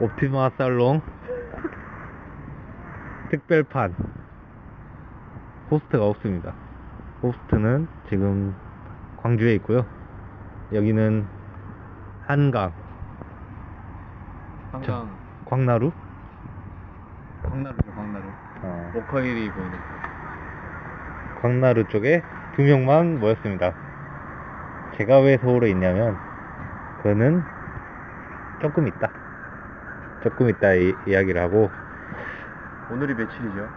옵티마 살롱 특별판 호스트가 없습니다. 호스트는 지금 광주에 있고요. 여기는 한강, 한강 광나루. 광나루죠 광나루 어, 워커힐이 보이는 광나루 쪽에 두 명만 모였습니다. 제가 왜 서울에 있냐면 그거는 조금 있다. 조금 있다 이, 이야기를 하고 오늘이 며칠이죠?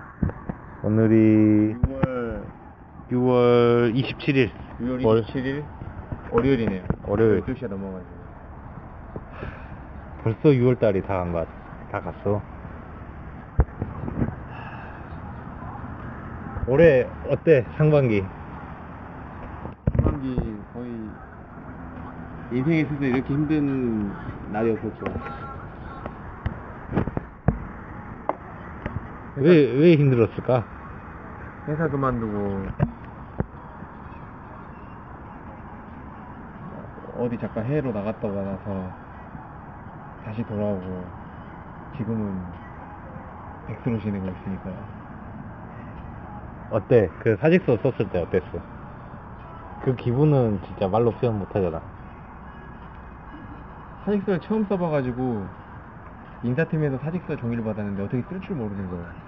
오늘이 6월 6월 27일 6월 월- 27일 월요일이네요 월요일. 12시가 넘어가지고 벌써 6월달이 다 간 것, 다 갔어. 올해 어때 상반기? 상반기 거의 인생에 있어서 이렇게 힘든 날이 없었죠 왜 왜 힘들었을까? 회사 그만두고 어디 잠깐 해외로 나갔다 가 나서 다시 돌아오고 지금은 백수로 지내고 있으니까요. 어때? 그 사직서 썼을 때 어땠어? 그 기분은 진짜 말로 표현 못 하잖아. 사직서를 처음 써봐가지고 인사팀에서 사직서 종이를 받았는데 어떻게 쓸 줄 모르는 거예요.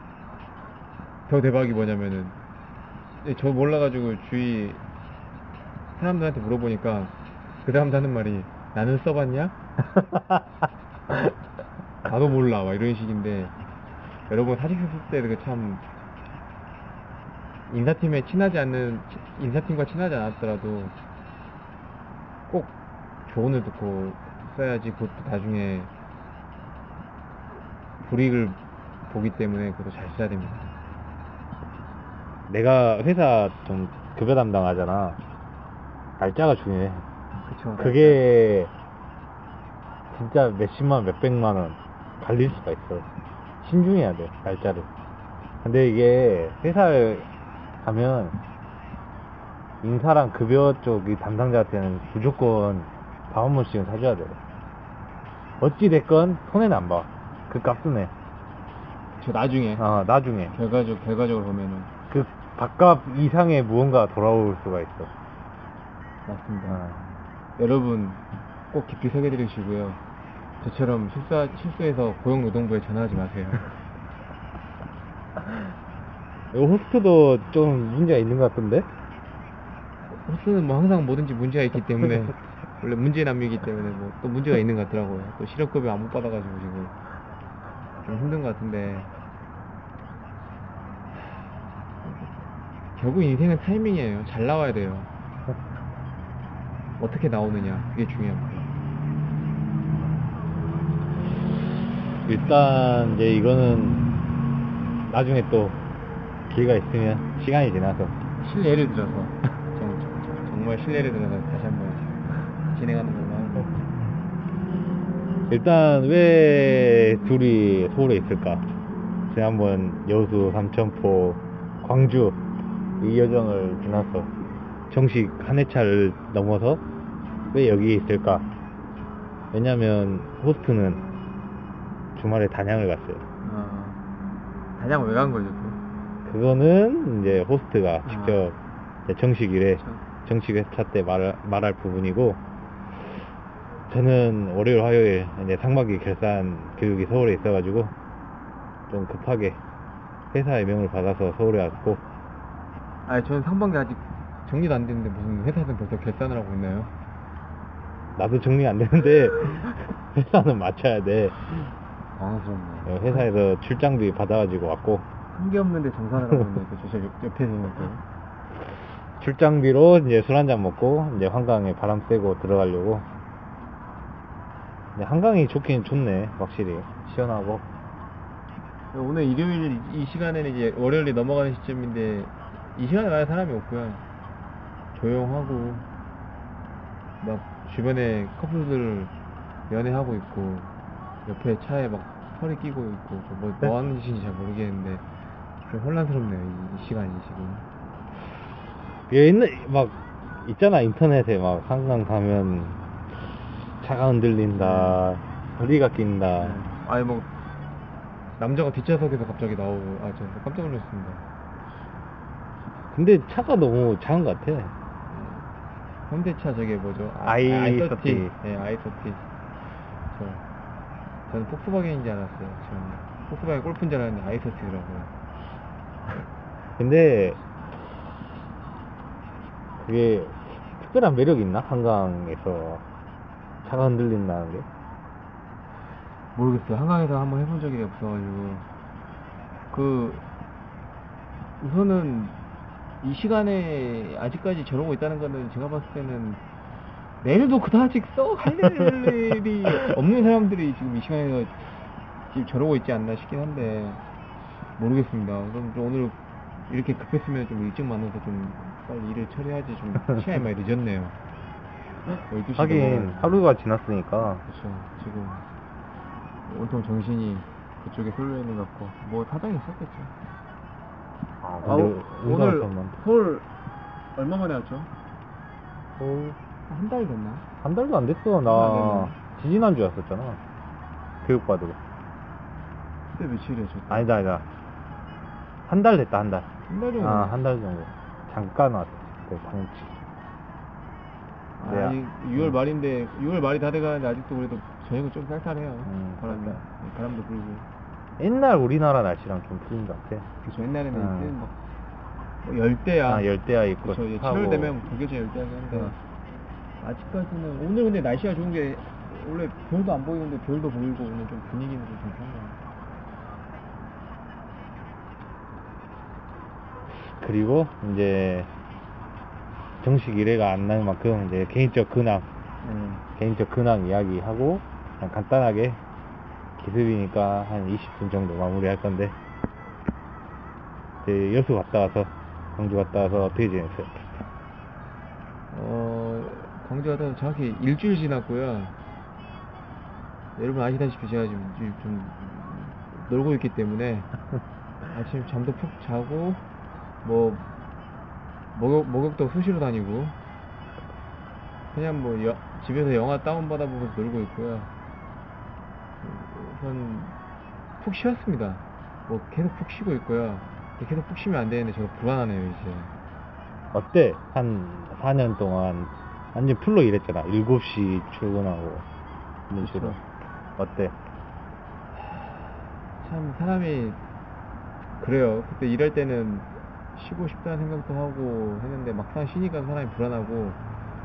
더 대박이 뭐냐면은 예, 저 몰라가지고 주위 사람들한테 물어보니까 그 사람들 하는 말이 나는 써봤냐? 나도 몰라 막 이런 식인데 여러분 쓸때그참 인사팀에 친하지 않는 인사팀과 친하지 않았더라도 꼭 조언을 듣고 써야지 그것도 나중에 불이익을 보기 때문에 그것도 잘 써야 됩니다. 내가 회사 좀 급여 담당하잖아. 날짜가 중요해. 그쵸. 그게 진짜 몇십만, 몇백만 원 갈릴 수가 있어. 신중해야 돼, 날짜를. 근데 이게 회사에 가면 인사랑 급여 쪽이 담당자한테는 무조건 밥 한 번씩은 사줘야 돼. 어찌됐건 손해는 안 봐. 그 값은 해. 저 나중에 어, 나중에. 결과적 결과적으로 보면은 그 밥값 이상의 무언가 돌아올 수가 있어. 맞습니다. 어. 여러분 꼭 깊이 새겨드리시고요. 저처럼 실수 실수해서 고용노동부에 전화하지 마세요. 이거 호스트도 좀 문제가 있는 것 같던데? 호스는 뭐 항상 뭐든지 문제가 있기 때문에 원래 문제 남이기 때문에 뭐 또 문제가 있는 것 같더라고요. 또 실업급여 안 못 받아가지고 지금 좀 힘든 것 같은데 결국 인생은 타이밍이에요. 잘 나와야 돼요. 어떻게 나오느냐 그게 중요합니다. 일단 이제 이거는 나중에 또 기회가 있으면 시간이 지나서 실례를 들어서 정, 정- 정말 실례를 들어서 다시 한번 진행하는 걸로 하고 일단 왜 둘이 서울에 있을까? 지난번 여수, 삼천포, 광주 이 여정을 지나서 정식 한 회차를 넘어서 왜 여기에 있을까? 왜냐면 호스트는 주말에 단양을 갔어요. 아, 단양 왜 간 거죠? 또? 그거는 이제 호스트가 아. 직접 이제 정식 일에 참. 정식 회차 때 말, 말할 부분이고 저는 월요일 화요일 이제 상반기 결산 교육이 서울에 있어가지고 좀 급하게 회사의 명을 받아서 서울에 왔고 아니 저는 상반기 아직 정리도 안 됐는데 무슨 회사에서 벌써 결산을 하고 있나요? 나도 정리 안 되는데 회사는 맞춰야 돼. 당황스럽네요. 어, 회사에서 출장비 받아가지고 왔고. 한 게 없는데 정산을 하고 있는데 또저 옆에서는 또. 출장비로 이제 술 한잔 먹고 이제 한강에 바람 쐬고 들어가려고. 근데 한강이 좋긴 좋네 확실히. 시원하고. 오늘 일요일 이 시간에는 이제 월요일이 넘어가는 시점인데 이 시간에 만약 사람이 없고요. 조용하고 막 주변에 커플들 연애하고 있고 옆에 차에 막 털이 끼고 있고 뭐, 뭐 하는 짓인지 잘 모르겠는데 좀 혼란스럽네요 이, 이 시간이 지금. 얘 있는 막 있잖아 인터넷에 막 한강 가면 차가 흔들린다 소리가 낀다 네. 아니 뭐 남자가 뒷좌석에서 갑자기 나오고 아 저 깜짝 놀랐습니다. 근데 차가 너무 작은 것 같아. 현대차 저게 뭐죠? i30. i30. 네, i30. 저 저는 폭스바겐인 줄 알았어요. 저는 폭스바겐 골프인 줄 알았는데 i30더라고요. 근데 그게 특별한 매력이 있나? 한강에서 차가 흔들린다는 게? 모르겠어요. 한강에서 한번 해본 적이 없어가지고 그 우선은 이 시간에 아직까지 저러고 있다는 거는 제가 봤을 때는 내일도 그다지 썩할 일이 없는 사람들이 지금 이 시간에 지금 저러고 있지 않나 싶긴 한데 모르겠습니다. 그럼 좀 오늘 이렇게 급했으면 좀 일찍 만나서 좀 빨리 일을 처리하지 좀 시간이 많이 늦었네요. 12시 하긴 하루가 지났으니까 그렇죠. 지금 온통 정신이 그쪽에 쏠려 있는 것 같고 뭐 사정이 있었겠죠. 아, 아, 근데 오늘 운동하면 서울 얼마 만에 왔죠? 서울 한 달 됐나? 한 달도 안 됐어 안 됐나? 나 지지난주 왔었잖아 교육받으러 그때 며칠이었죠? 아니다 아니다 한 달 됐다 한 달 한 달 정도. 아 한 달 정도 잠깐 왔어 그 방치 아, 네. 이 6월 말인데 6월 말이 다 돼가는데 아직도 그래도 저녁은 좀 쌀쌀해요. 음, 바람이 쌀쌀. 네, 바람도 불고. 옛날 우리나라 날씨랑 좀 틀린 것 같아 그렇죠. 옛날에는 음. 이때 뭐, 뭐 열대야. 아 열대야 있고 그렇죠. 이제 습하고. 7월 되면 북에서 열대야긴 한데 어. 아직까지는 오늘 근데 날씨가 좋은 게 원래 별도 안 보이는데 별도 보이고 오늘 좀 분위기는 좀 괜찮아요. 그리고 이제 정식 일회가 안 날 만큼 이제 개인적 근황 음. 개인적 근황 이야기하고 간단하게 기습이니까 한 20분 정도 마무리할 건데 이제 여수 갔다 와서 광주 갔다 와서 어떻게 지냈어요? 어, 광주 갔다 정확히 일주일 지났고요. 여러분 아시다시피 제가 지금 좀- 좀 놀고 있기 때문에 아침 잠도 푹 자고 뭐 목욕, 목욕도 수시로 다니고 그냥 뭐 여- 집에서 영화 다운받아 보면서 놀고 있고요. 우선 푹 쉬었습니다. 뭐 계속 푹 쉬고 있고요. 계속 푹 쉬면 안 되는데 제가 불안하네요 이제. 어때? 한 4년 동안 완전 풀로 일했잖아 7시 출근하고 이런 식으로 그쵸. 어때? 참 사람이 그래요. 그때 일할 때는 쉬고 싶다는 생각도 하고 했는데 막상 쉬니까 사람이 불안하고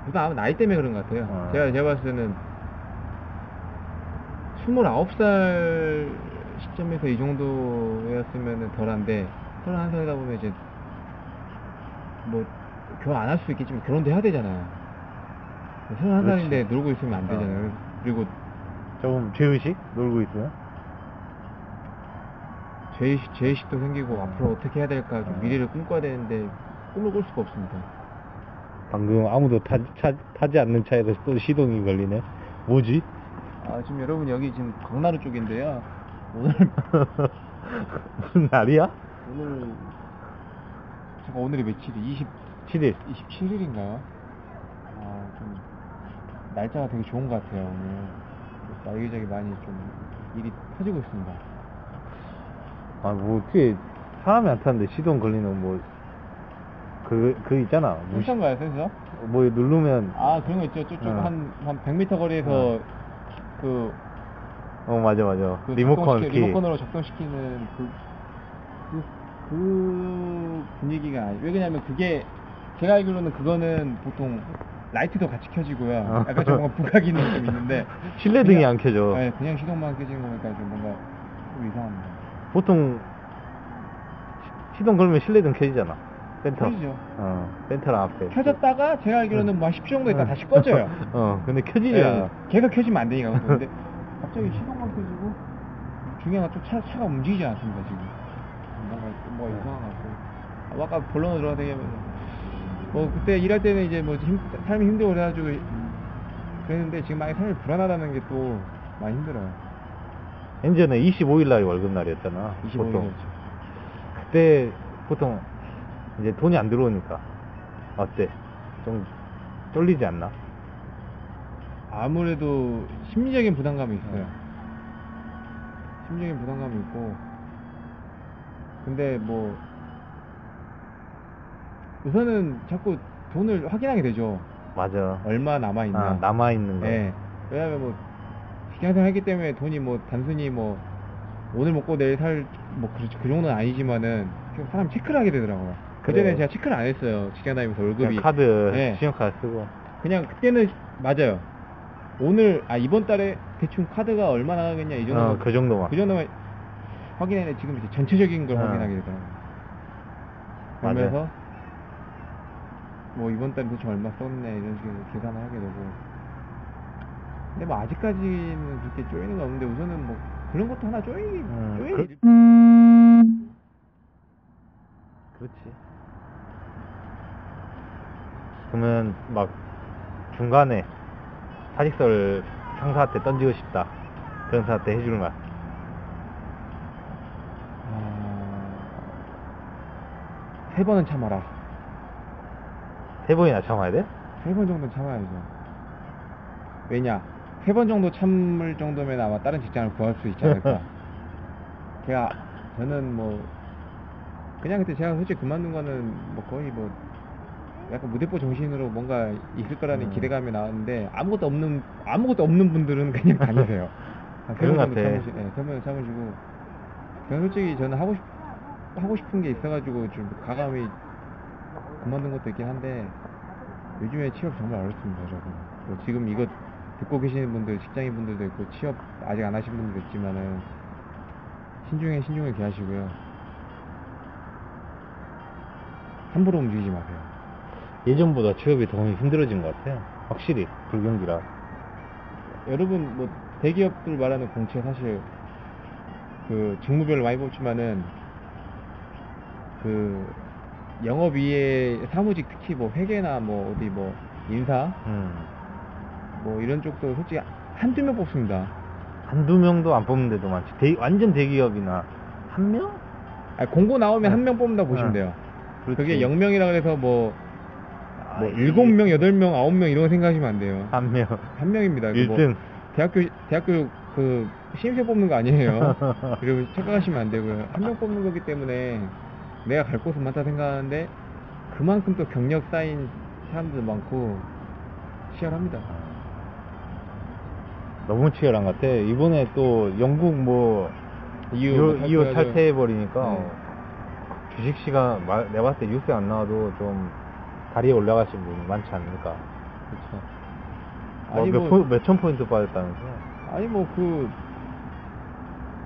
그래도 아마 나이 때문에 그런 것 같아요. 어. 제가 제가 봤을 때는 29살 시점에서 이 정도였으면 덜한데 31살이다 보면 이제 뭐 결혼 안 할 수 있겠지만 결혼도 해야 되잖아요. 31살인데 그렇지. 놀고 있으면 안 되잖아요. 어. 그리고 조금 죄의식? 놀고 있으면? 죄의식, 죄의식도 생기고 앞으로 어떻게 해야 될까 좀 어. 미래를 꿈꿔야 되는데 꿈을 꿀 수가 없습니다. 방금 아무도 타, 차, 타지 않는 차에서 또 시동이 걸리네 뭐지? 아 지금 여러분 여기 지금 광나루 쪽인데요. 오늘 무슨 날이야? 오늘 제가 오늘이 며칠이 20 7일 27일인가요? 아 좀 날짜가 되게 좋은 것 같아요 오늘. 그래서 여기저기 많이 좀 일이 터지고 있습니다. 아, 뭐, 어떻게, 사람이 안 타는데 시동 걸리는, 뭐, 그, 그 있잖아. 무시- 센서인가요 센서? 뭐, 누르면, 아 그런 거 있죠. 저쪽 어. 한, 한 100m 거리에서 어. 그 어, 맞아, 맞아. 그 리모컨 키. 리모컨으로 작동시키는 그, 그, 그 분위기가 아니 왜냐면 그게 제가 알기로는 그거는 보통 라이트도 같이 켜지고요. 어. 약간 좀 뭔가 부가 기능이 좀 있는데 실내 등이 그냥- 안 켜져. 네, 그냥 시동만 켜지는 거니까 좀 뭔가 좀 이상합니다. 보통, 시- 시동 걸면 실내 등 켜지잖아. 센터. 켜지죠. 어, 센터랑 앞에. 켜졌다가 제가 알기로는 뭐한 10초 정도 있다 가 다시 꺼져요. 어, 근데 켜지지 네, 않아. 계속 켜지면 안 되니까. 근데 갑자기 시동만 켜지고 중요한 건 차, 차가 움직이지 않습니다 지금. 뭔가 뭐가 이상한 것 같고. 아, 아까 본론으로 들어가다 보면 뭐 그때 일할 때는 이제 뭐 힘, 삶이 힘들고 그래가지고 그랬는데 지금 많이 삶이 불안하다는 게 또 많이 힘들어요. 엔저는 25일 날이 월급 날이었잖아. 25일이었죠. 보통. 그때, 보통, 이제 돈이 안 들어오니까. 어때? 좀, 쫄리지 않나? 아무래도 심리적인 부담감이 있어요. 심적인 부담감이 있고 근데 뭐 우선은 자꾸 돈을 확인하게 되죠 맞아. 얼마 남아 있나 아, 남아 있는 거. 예. 왜냐면 뭐 직장생활 했기 때문에 돈이 뭐 단순히 뭐 오늘 먹고 내일 살 뭐그그 정도는 아니지만은 그냥 사람 체크를 하게 되더라고요. 그때는 그래. 제가 체크를 안 했어요. 직장 다니면서 그냥 월급이 카드, 예. 신용카드 쓰고. 그냥 그때는 맞아요. 오늘 아 이번 달에 대충 카드가 얼마 나가겠냐 이 정도 어, 그 정도만. 그 정도만 확인해 지금 이제 전체적인 걸 어. 확인하게 되더라고요. 맞아요. 그러면서 뭐 이번 달에 대충 얼마 썼네 이런 식으로 계산을 하게 되고 근데 뭐 아직까지는 그렇게 쪼이는 건 없는데 우선은 뭐 그런 것도 하나 쪼이기 음, 쪼이기 그렇지. 그러면 막 중간에 사직서를 상사한테 던지고 싶다. 그런 사한테 해줄 말. 아, 세 번은 참아라 세 번이나 참아야 돼? 세 번 정도는 참아야죠 왜냐 세 번 정도 참을 정도면 아마 다른 직장을 구할 수 있지 않을까 제가 저는 뭐 그냥 그때 제가 솔직히 그만둔 거는 뭐 거의 뭐 약간 무대포 정신으로 뭔가 있을 거라는 음. 기대감이 나왔는데 아무것도 없는 아무것도 없는 분들은 그냥 다니세요. 한 그런 것 같아. 참으시, 네, 세번 참으시고 저는 솔직히 저는 하고 싶 하고 싶은 게 있어가지고 좀 가감히 그만둔 것도 있긴 한데 요즘에 취업 정말 어렵습니다, 여러분. 뭐 지금 이거 듣고 계시는 분들, 직장인 분들도 있고 취업 아직 안 하신 분들도 있지만은 신중에 신중히 계하시고요. 함부로 움직이지 마세요. 예전보다 취업이 더 힘들어진 것 같아요. 확실히 불경기라. 여러분 뭐 대기업들 말하는 공채 사실 그 직무별로 많이 뽑지만은 그 영업 위에 사무직 특히 뭐 회계나 뭐 어디 뭐 인사 음. 뭐 이런 쪽도 솔직히 한두 명 뽑습니다. 한두 명도 안 뽑는 데도 많지. 대, 완전 대기업이나 한 명? 아니, 공고 나오면 네. 한명 뽑는다 고 보시면 네. 돼요. 그렇지. 그게 0명이라 그래서 뭐, 아, 뭐 이- 7명, 8명, 9명 이런 거 생각하시면 안 돼요. 한 명. 한 명입니다. 그 1등. 뭐 대학교 대학교 그 신입생 뽑는 거 아니에요. 그리고 착각하시면 안 되고요. 한 명 뽑는 거기 때문에 내가 갈 곳은 많다 생각하는데 그만큼 또 경력 쌓인 사람들 많고 치열합니다. 너무 치열한 것 같아. 이번에 또 영국 뭐뭐 이호 탈퇴하죠. 탈퇴해 버리니까 네. 주식 시간 마- 내가 봤을 때 뉴스에 안 나와도 좀 다리에 올라가신 분이 많지 않을까. 그렇죠. 아니 몇, 뭐- 포- 몇천 포인트 빠졌다면서. 아니 뭐 그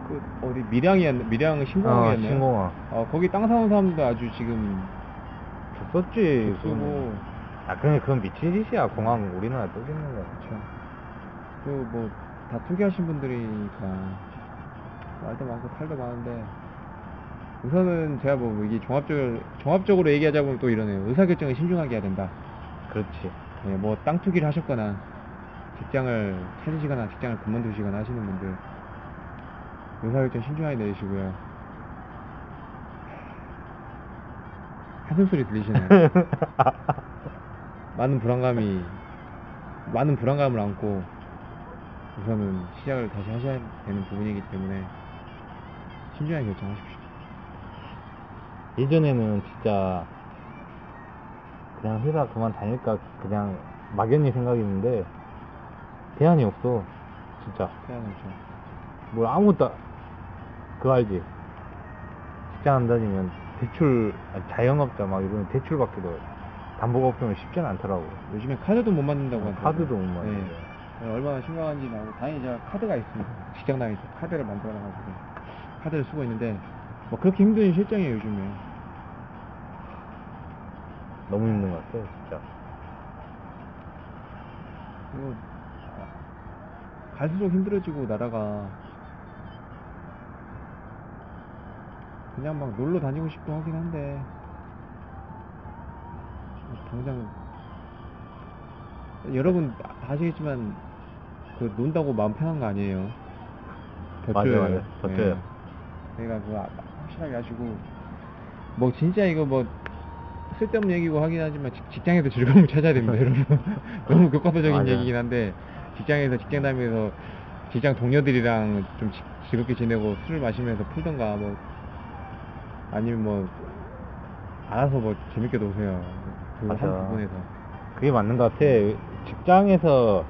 그 어디 밀양이었나 밀양 아, 신공항이었나요? 신공항. 어, 거기 땅 사온 사람도 아주 지금 줬었지. 그거는. 아, 그냥 그건 미친 짓이야. 공항 우리나라 또 짓는 거. 그렇죠. 그뭐 다 투기 하신 분들이니까 말도 많고 탈도 많은데 우선은 제가 뭐 이게 종합적으로 종합적으로 얘기하자면 또 이러네요. 의사결정을 신중하게 해야 된다. 그렇지. 예, 뭐 땅 투기를 하셨거나 직장을 찾으시거나 직장을 그만두시거나 하시는 분들 의사결정 신중하게 내리시고요. 한숨 소리 들리시나요? 많은 불안감이 많은 불안감을 안고 우선은 시작을 다시 하셔야 되는 부분이기 때문에 신중하게 결정하십시오. 예전에는 진짜 그냥 회사 그만 다닐까 그냥 막연히 생각했는데 대안이 없어 진짜 태어나죠. 뭘 아무것도 아- 그거 알지 직장 안 다니면 대출 자영업자 막 이러면 대출받기도 담보가 없으면 쉽지는 않더라고 요즘에 카드도 못 만든다고 하더라고요. 카드도 못 만드는데 네. 얼마나 심각한지 나고 다행히 제가 카드가 있습니다. 직장 다닐 때 카드를 만들어 놔가지고 카드를 쓰고 있는데 뭐 그렇게 힘든 실정이에요 요즘에. 너무 힘든 것 같아 진짜 그리고 갈수록 힘들어지고 나라가 그냥 막 놀러 다니고 싶고 하긴 한데 당장 여러분 아시겠지만 그 논다고 마음 편한 거 아니에요 맞아요, 맞아요. 버텨요. 그러니까 그거 아- 확실하게 하시고 뭐 진짜 이거 뭐 쓸데없는 얘기고 하긴 하지만 직- 직장에서 즐거움을 찾아야 됩니다 여러분 너무 교과서적인. 얘기긴 한데 직장에서 직장 다니면서 직장 동료들이랑 좀 지- 즐겁게 지내고 술 마시면서 풀던가 뭐 아니면 뭐 알아서 뭐 재밌게 노세요. 그 맞아. 한 부분에서. 그게 맞는 것 같아. 직장에서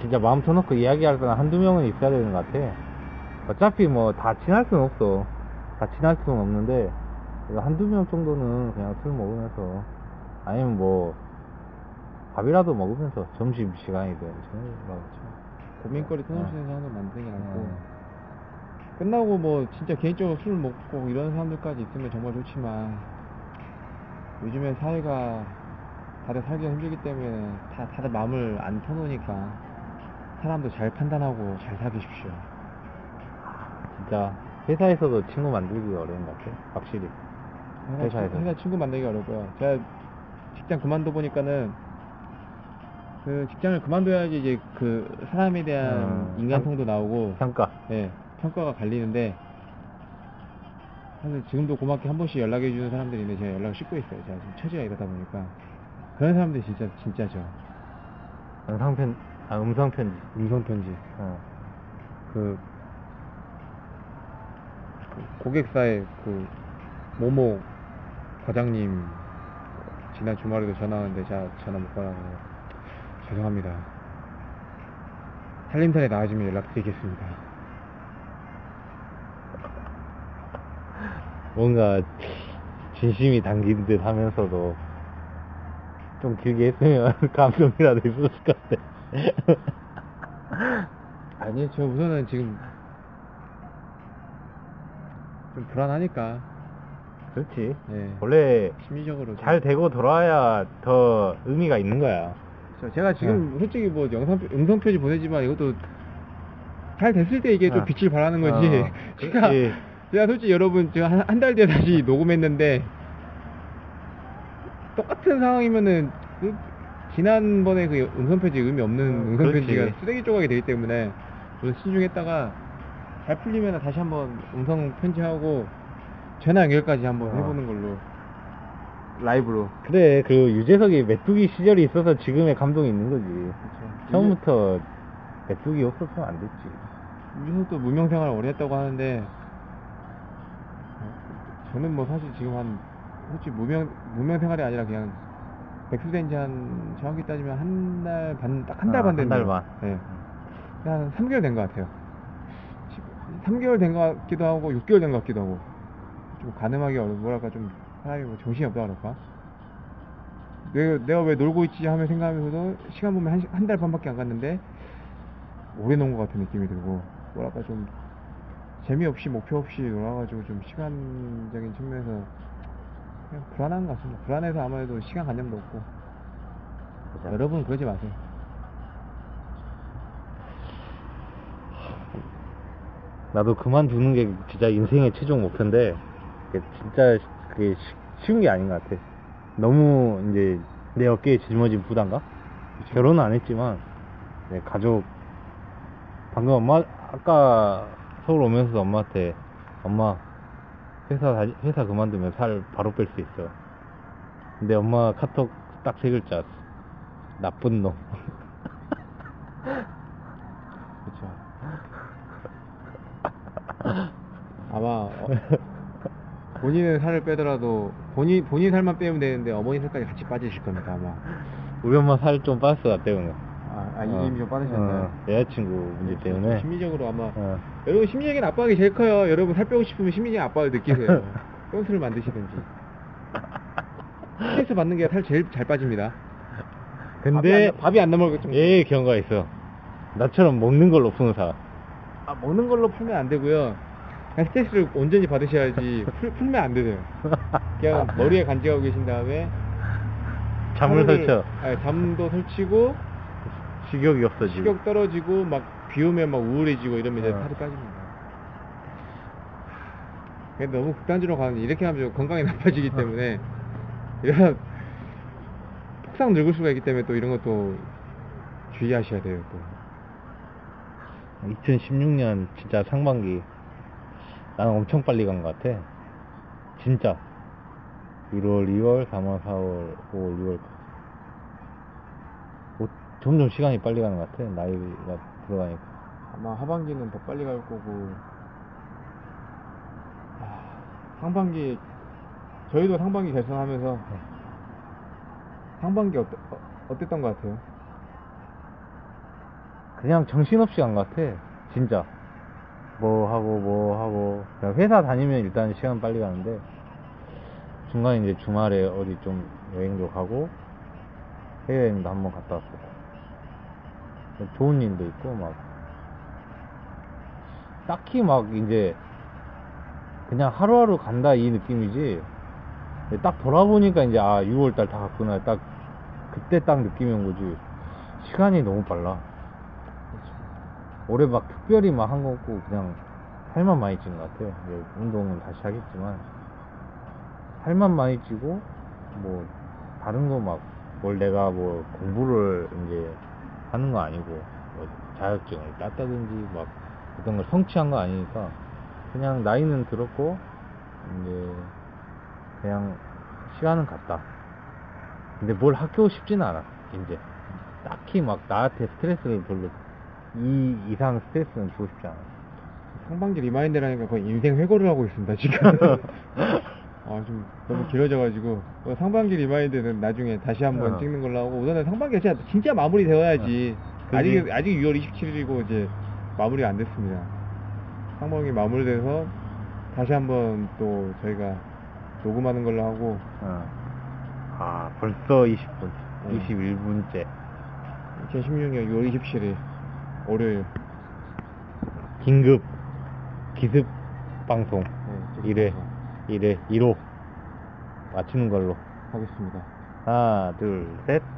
진짜 마음 터놓고 이야기할 사람 한두 명은 있어야 되는 것 같아. 어차피 뭐 다 친할 수는 없어. 다 친할 수는 없는데, 한두 명 정도는 그냥 술 먹으면서, 아니면 뭐, 밥이라도 먹으면서 점심 시간이든 저녁 먹죠. 고민거리 네. 터놓으면서 하는 걸 만드는 게 낫고 네. 끝나고 뭐 진짜 개인적으로 술 먹고 이런 사람들까지 있으면 정말 좋지만 요즘에 사회가 다들 살기가 힘들기 때문에 다, 다들 마음을 안 터놓으니까 사람도 잘 판단하고 잘 사귀십시오 진짜 회사에서도 친구 만들기 어려운 것 같아. 확실히. 회사, 회사에서. 친- 회사 친구 만들기 어렵고요 제가 직장 그만둬 보니까는 그 직장을 그만둬야지 이제 그 사람에 대한 음, 인간성도 나오고 평가. 예, 평가가 갈리는데 사실 지금도 고맙게 한 번씩 연락해 주는 사람들이 있는데 제가 연락을 씻고 있어요. 제가 지금 처지가 이러다 보니까 그런 사람들이 진짜 진짜죠. 영상편, 아, 음성 편지. 음성 편지. 어. 그, 그 고객사의 그 모모 과장님 지난 주말에도 전화 왔는데 제가 전화 못 받아서 죄송합니다. 살림살이 나아지면 연락드리겠습니다. 뭔가 진심이 담긴 듯 하면서도 좀 길게 했으면 감동이라도 있었을 것 같아. 아니, 저 우선은 지금 좀 불안하니까. 그렇지. 네. 원래 심리적으로. 좀- 잘 되고 돌아야 더 의미가 있는 거야. 저- 제가 지금 솔직히 뭐 영상, 음성 표지 보내지만 이것도 잘 됐을 때 이게 어. 좀 빛을 발하는 거지. 어, 제가, 그렇지. 제가 솔직히 여러분, 제가 한 달 뒤에 다시 녹음했는데, 똑같은 상황이면은, 그, 지난번에 그 음성 표지 의미 없는 어, 음성 그렇지. 표지가 쓰레기 조각이 되기 때문에, 저는 신중했다가, 잘 풀리면 다시 한번 음성 편지하고, 전화 연결까지 한번 어. 해보는 걸로. 라이브로. 그래, 그 유재석이 메뚜기 시절이 있어서 지금의 감동이 있는 거지. 그쵸. 처음부터 메뚜기 없었으면 안 됐지. 유재석도 무명 생활을 오래 했다고 하는데 저는 뭐 사실 지금 한 솔직히 무명 무명 생활이 아니라 그냥 백수된 지 한 정확히 따지면 한 달 반 딱 한달 아, 반한 됐네요. 달 반. 네. 한 3개월 된 것 같아요. 3개월 된 것 같기도 하고 6개월 된 것 같기도 하고 좀 가늠하기 어려 뭐랄까 좀 사람이 뭐 정신이 없다 그럴까? 내가, 내가 왜 놀고 있지 하면 생각하면서도 시간 보면 한, 한 달 반밖에 안 갔는데 오래 논 것 같은 느낌이 들고 뭐랄까 좀 재미없이 목표 없이 놀아가지고 좀 시간적인 측면에서 그냥 불안한 것 같습니다. 불안해서 아무래도 시간 관념도 없고. 여러분 그러지 마세요. 나도 그만두는 게 진짜 인생의 최종 목표인데, 진짜 그게 쉬- 쉬운 게 아닌 것 같아. 너무 이제 내 어깨에 짊어진 부담감? 결혼은 안 했지만, 내 가족, 방금 엄마, 아까 서울 오면서 엄마한테, 엄마, 회사, 다니- 회사 그만두면 살 바로 뺄 수 있어. 근데 엄마 카톡 딱 세 글자. 나쁜 놈. 그렇죠. 아마 어, 본인은 살을 빼더라도 본인 본인 살만 빼면 되는데 어머니 살까지 같이 빠지실 겁니다 아마. 우리 엄마 살 좀 빠졌어, 나 때문에. 아, 아 이미 좀 빠지셨나요? 어, 여자친구 문제 때문에. 심리적으로 아마 어. 여러분 심리적인 압박이 제일 커요. 여러분 살 빼고 싶으면 심리적인 압박을 느끼세요. 똔스를 만드시든지. 스트레스 받는 게 살 제일 잘 빠집니다. 근데 밥이 안, 정도. 얘의 경우가 있어. 나처럼 먹는 걸로 푸는 사람. 아, 먹는 걸로 풀면 안 되고요. 스트레스를 온전히 받으셔야지 풀, 풀면 안 되세요. 그냥 머리에 간직하고 계신 다음에 잠을 하루를- 설쳐. 아니, 잠도 설치고 식욕이 없어지고. 식욕 떨어지고 막비 오면 막 우울해지고 이러면 이제 어. 살이 빠집니다. 근데 너무 극단적으로 가는 이렇게 하면 건강이 나빠지기 때문에 이런 폭삭 늙을 수가 있기 때문에 또 이런 것도 주의하셔야 돼요. 또. 2016년 진짜 상반기 나는 엄청 빨리 간 것 같아. 진짜. 1월, 2월, 3월, 4월, 5월, 6월. 뭐, 점점 시간이 빨리 가는 것 같아. 나이가 들어가니까. 아마 하반기는 더 빨리 갈 거고 아, 상반기 저희도 상반기 결산하면서 상반기 어때, 어, 어땠던 것 같아요? 그냥 정신없이 간 것 같아. 진짜. 뭐 하고 뭐 하고. 회사 다니면 일단 시간 빨리 가는데 중간에 이제 주말에 어디 좀 여행도 가고 해외여행도 한번 갔다 왔었고. 좋은 일도 있고 막. 딱히 막 이제 그냥 하루하루 간다 이 느낌이지. 딱 돌아보니까 이제 아 6월달 다 갔구나. 딱 그때 딱 느낌이 온 거지. 시간이 너무 빨라 올해 막 특별히 막 한 거 없고 그냥 살만 많이 찐 것 같아요. 이제 운동은 다시 하겠지만 살만 많이 찌고 뭐 다른 거 막 뭘 내가 뭐 공부를 이제 하는 거 아니고 뭐 자격증을 땄다든지 막 어떤 걸 성취한 거 아니니까 그냥 나이는 들었고 이제 그냥 시간은 갔다. 근데 뭘 하고 싶지는 않아 이제 딱히 막 나한테 스트레스를 별로 이 이상 스트레스는 주고 싶지 않아. 상반기 remind라니까 거의 인생 회고를 하고 있습니다 지금 아 좀 너무 길어져가지고 어, 상반기 remind는 나중에 다시 한번 어. 찍는 걸로 하고 우선은 상반기가 진짜, 진짜 마무리 되어야지 그지? 아직 아직 6월 27일이고 이제 마무리가 안 됐습니다 상반기 마무리돼서 다시 한번 또 저희가 녹음하는 걸로 하고 어. 아 벌써 20분, 네. 21분째. 2016년 6월 27일 월요일. 긴급 기습 방송. 네, 1회, 1회, 1호. 마치는 걸로. 하겠습니다. 하나, 둘, 셋.